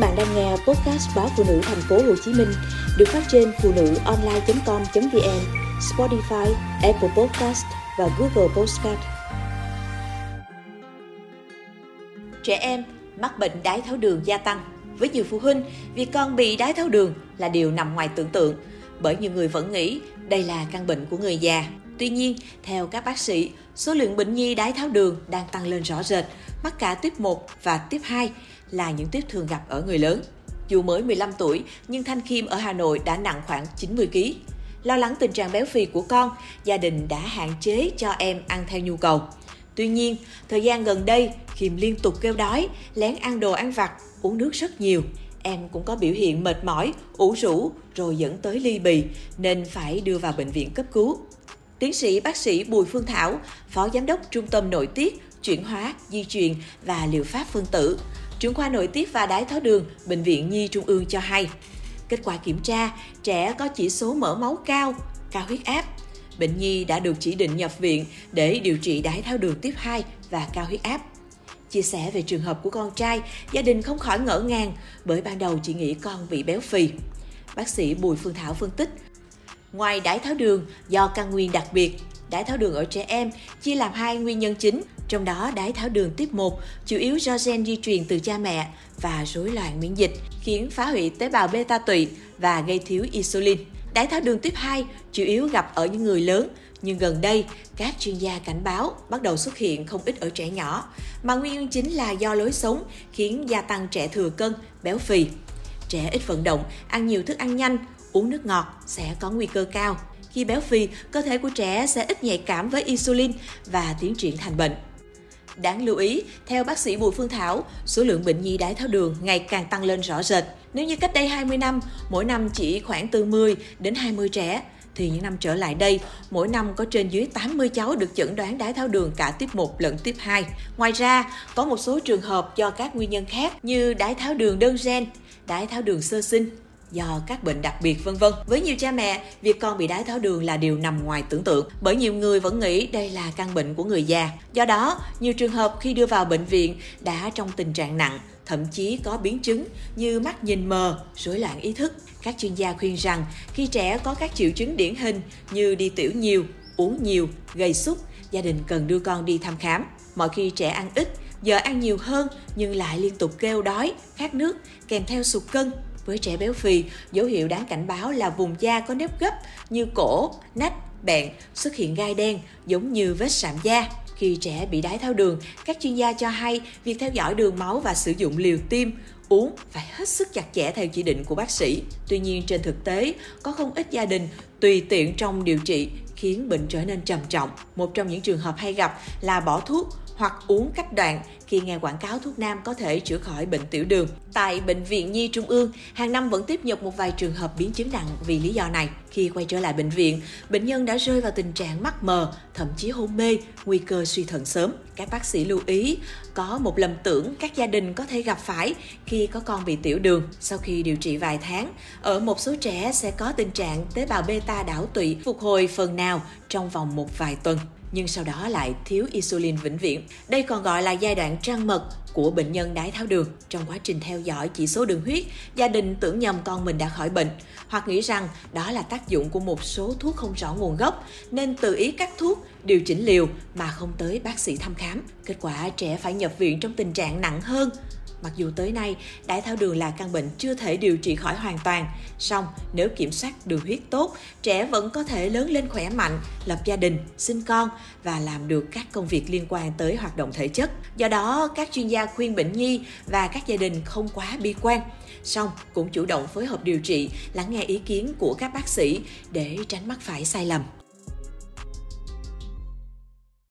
bạn đang nghe podcast báo phụ nữ thành phố Hồ Chí Minh được phát trên phụ nữ online.com.vn, Spotify, Apple Podcast và Google Podcast. Trẻ em mắc bệnh đái tháo đường gia tăng. Với nhiều phụ huynh, việc con bị đái tháo đường là điều nằm ngoài tưởng tượng, bởi nhiều người vẫn nghĩ đây là căn bệnh của người già. Tuy nhiên, theo các bác sĩ, số lượng bệnh nhi đái tháo đường đang tăng lên rõ rệt, mắc cả tiếp 1 và tiếp 2 là những tuyết thường gặp ở người lớn. Dù mới 15 tuổi, nhưng Thanh Kim ở Hà Nội đã nặng khoảng 90 kg. Lo lắng tình trạng béo phì của con, gia đình đã hạn chế cho em ăn theo nhu cầu. Tuy nhiên, thời gian gần đây, Kim liên tục kêu đói, lén ăn đồ ăn vặt, uống nước rất nhiều. Em cũng có biểu hiện mệt mỏi, ủ rũ rồi dẫn tới ly bì nên phải đưa vào bệnh viện cấp cứu. Tiến sĩ bác sĩ Bùi Phương Thảo, Phó Giám đốc Trung tâm Nội tiết, Chuyển hóa, Di truyền và Liệu pháp phân tử, trưởng khoa nội tiết và đái tháo đường, Bệnh viện Nhi Trung ương cho hay. Kết quả kiểm tra, trẻ có chỉ số mỡ máu cao, cao huyết áp. Bệnh nhi đã được chỉ định nhập viện để điều trị đái tháo đường tiếp 2 và cao huyết áp. Chia sẻ về trường hợp của con trai, gia đình không khỏi ngỡ ngàng bởi ban đầu chỉ nghĩ con bị béo phì. Bác sĩ Bùi Phương Thảo phân tích, ngoài đái tháo đường do căn nguyên đặc biệt, đái tháo đường ở trẻ em chia làm hai nguyên nhân chính trong đó, đái tháo đường tiếp 1 chủ yếu do gen di truyền từ cha mẹ và rối loạn miễn dịch, khiến phá hủy tế bào beta tụy và gây thiếu insulin. Đái tháo đường tiếp 2 chủ yếu gặp ở những người lớn, nhưng gần đây, các chuyên gia cảnh báo bắt đầu xuất hiện không ít ở trẻ nhỏ, mà nguyên nhân chính là do lối sống khiến gia tăng trẻ thừa cân, béo phì. Trẻ ít vận động, ăn nhiều thức ăn nhanh, uống nước ngọt sẽ có nguy cơ cao. Khi béo phì, cơ thể của trẻ sẽ ít nhạy cảm với insulin và tiến triển thành bệnh. Đáng lưu ý, theo bác sĩ Bùi Phương Thảo, số lượng bệnh nhi đái tháo đường ngày càng tăng lên rõ rệt. Nếu như cách đây 20 năm, mỗi năm chỉ khoảng từ 10 đến 20 trẻ, thì những năm trở lại đây, mỗi năm có trên dưới 80 cháu được chẩn đoán đái tháo đường cả tiếp 1 lẫn tiếp 2. Ngoài ra, có một số trường hợp do các nguyên nhân khác như đái tháo đường đơn gen, đái tháo đường sơ sinh, do các bệnh đặc biệt vân vân. Với nhiều cha mẹ, việc con bị đái tháo đường là điều nằm ngoài tưởng tượng, bởi nhiều người vẫn nghĩ đây là căn bệnh của người già. Do đó, nhiều trường hợp khi đưa vào bệnh viện đã trong tình trạng nặng, thậm chí có biến chứng như mắt nhìn mờ, rối loạn ý thức. Các chuyên gia khuyên rằng khi trẻ có các triệu chứng điển hình như đi tiểu nhiều, uống nhiều, gây sút, gia đình cần đưa con đi thăm khám. Mọi khi trẻ ăn ít, giờ ăn nhiều hơn nhưng lại liên tục kêu đói, khát nước, kèm theo sụt cân, với trẻ béo phì, dấu hiệu đáng cảnh báo là vùng da có nếp gấp như cổ, nách, bẹn, xuất hiện gai đen giống như vết sạm da. Khi trẻ bị đái tháo đường, các chuyên gia cho hay việc theo dõi đường máu và sử dụng liều tiêm uống phải hết sức chặt chẽ theo chỉ định của bác sĩ. Tuy nhiên trên thực tế, có không ít gia đình tùy tiện trong điều trị khiến bệnh trở nên trầm trọng. Một trong những trường hợp hay gặp là bỏ thuốc hoặc uống cách đoạn khi nghe quảng cáo thuốc nam có thể chữa khỏi bệnh tiểu đường. Tại Bệnh viện Nhi Trung ương, hàng năm vẫn tiếp nhận một vài trường hợp biến chứng nặng vì lý do này. Khi quay trở lại bệnh viện, bệnh nhân đã rơi vào tình trạng mắt mờ, thậm chí hôn mê, nguy cơ suy thận sớm. Các bác sĩ lưu ý, có một lầm tưởng các gia đình có thể gặp phải khi có con bị tiểu đường. Sau khi điều trị vài tháng, ở một số trẻ sẽ có tình trạng tế bào beta đảo tụy phục hồi phần nào trong vòng một vài tuần nhưng sau đó lại thiếu insulin vĩnh viễn. Đây còn gọi là giai đoạn trăng mật của bệnh nhân đái tháo đường. Trong quá trình theo dõi chỉ số đường huyết, gia đình tưởng nhầm con mình đã khỏi bệnh hoặc nghĩ rằng đó là tác dụng của một số thuốc không rõ nguồn gốc nên tự ý cắt thuốc, điều chỉnh liều mà không tới bác sĩ thăm khám. Kết quả trẻ phải nhập viện trong tình trạng nặng hơn Mặc dù tới nay, đái tháo đường là căn bệnh chưa thể điều trị khỏi hoàn toàn, song nếu kiểm soát đường huyết tốt, trẻ vẫn có thể lớn lên khỏe mạnh, lập gia đình, sinh con và làm được các công việc liên quan tới hoạt động thể chất. Do đó, các chuyên gia khuyên bệnh nhi và các gia đình không quá bi quan, song cũng chủ động phối hợp điều trị, lắng nghe ý kiến của các bác sĩ để tránh mắc phải sai lầm.